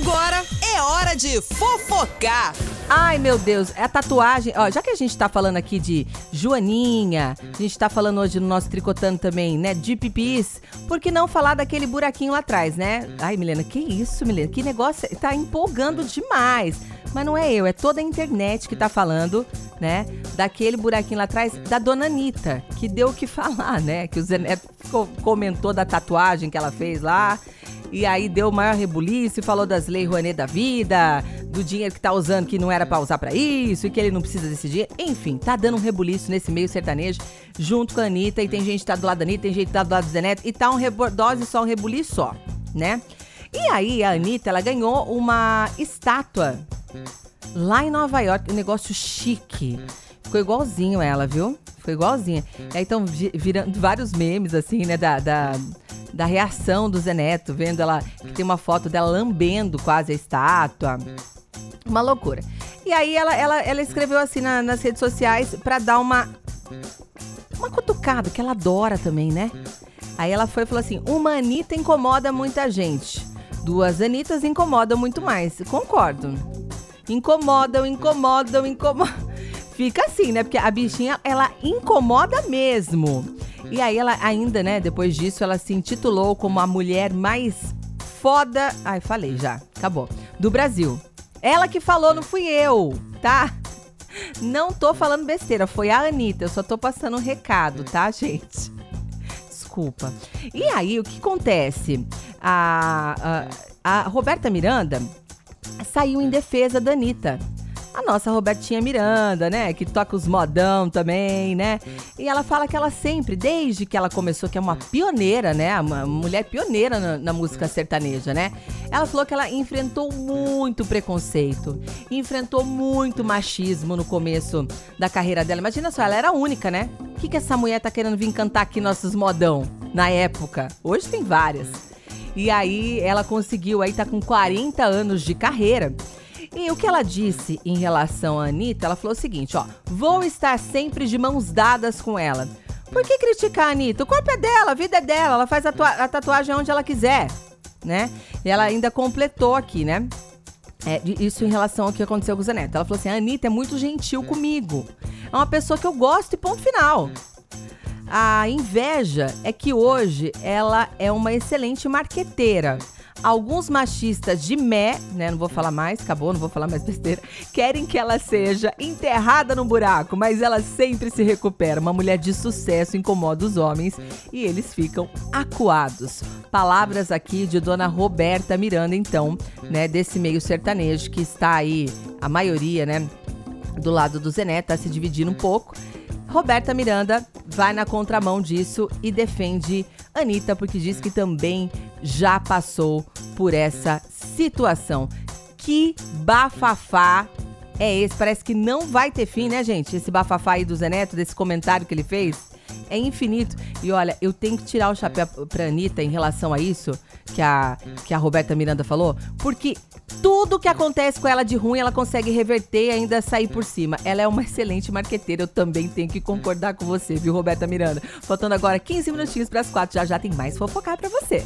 Agora é hora de fofocar. Ai, meu Deus, é a tatuagem. Ó, já que a gente tá falando aqui de Joaninha, a gente tá falando hoje no nosso tricotando também, né, de pipis, por que não falar daquele buraquinho lá atrás, né? Ai, Milena, que isso, Milena? Que negócio, tá empolgando demais. Mas não é eu, é toda a internet que tá falando, né, daquele buraquinho lá atrás da dona Anitta, que deu o que falar, né? Que o Zé Neto comentou da tatuagem que ela fez lá. E aí deu o maior rebuliço, falou das leis Rouanet da vida, do dinheiro que tá usando que não era para usar para isso e que ele não precisa desse dinheiro. Enfim, tá dando um rebuliço nesse meio sertanejo junto com a Anitta. E tem gente que tá do lado da Anitta, tem gente que tá do lado do Zé Neto. E tá um dose só, um rebuliço só, né? E aí a Anitta, ela ganhou uma estátua lá em Nova York, um negócio chique. Ficou igualzinho ela, viu? Ficou igualzinha. E aí estão virando vários memes, assim, né, da, da da reação do Zé Neto, vendo ela, que tem uma foto dela lambendo quase a estátua. Uma loucura. E aí ela, ela, ela escreveu assim na, nas redes sociais para dar uma uma cutucada, que ela adora também, né? Aí ela foi e falou assim: uma Anitta incomoda muita gente. Duas Anitas incomodam muito mais. Concordo. Incomodam, incomodam, incomodam. Fica assim, né? Porque a bichinha, ela incomoda mesmo. E aí ela ainda, né, depois disso, ela se intitulou como a mulher mais foda. Ai, falei já, acabou. Do Brasil. Ela que falou, não fui eu, tá? Não tô falando besteira, foi a Anitta. Eu só tô passando um recado, tá, gente? Desculpa. E aí, o que acontece? A, a, a Roberta Miranda saiu em defesa da Anitta nossa Robertinha Miranda, né? Que toca os modão também, né? E ela fala que ela sempre, desde que ela começou, que é uma pioneira, né? Uma mulher pioneira na, na música sertaneja, né? Ela falou que ela enfrentou muito preconceito, enfrentou muito machismo no começo da carreira dela. Imagina só, ela era única, né? O que, que essa mulher tá querendo vir cantar aqui nossos modão na época? Hoje tem várias. E aí ela conseguiu, aí tá com 40 anos de carreira. E o que ela disse em relação à Anitta, ela falou o seguinte, ó. Vou estar sempre de mãos dadas com ela. Por que criticar a Anitta? O corpo é dela, a vida é dela, ela faz a, a tatuagem onde ela quiser, né? E ela ainda completou aqui, né? É, isso em relação ao que aconteceu com o Zeneto. Ela falou assim: a Anitta é muito gentil comigo. É uma pessoa que eu gosto e ponto final. A inveja é que hoje ela é uma excelente marqueteira. Alguns machistas de mé, né? Não vou falar mais, acabou, não vou falar mais besteira. Querem que ela seja enterrada no buraco, mas ela sempre se recupera. Uma mulher de sucesso incomoda os homens e eles ficam acuados. Palavras aqui de dona Roberta Miranda, então, né? Desse meio sertanejo que está aí, a maioria, né? Do lado do Zené, tá se dividindo um pouco. Roberta Miranda vai na contramão disso e defende Anitta, porque diz que também já passou por essa situação. Que bafafá é esse? Parece que não vai ter fim, né, gente? Esse bafafá aí do Zé Neto, desse comentário que ele fez é infinito. E olha, eu tenho que tirar o chapéu pra Anitta em relação a isso que a, que a Roberta Miranda falou, porque tudo que acontece com ela de ruim, ela consegue reverter e ainda sair por cima. Ela é uma excelente marqueteira, eu também tenho que concordar com você, viu, Roberta Miranda? Faltando agora 15 minutinhos para as quatro, já já tem mais fofocar para você.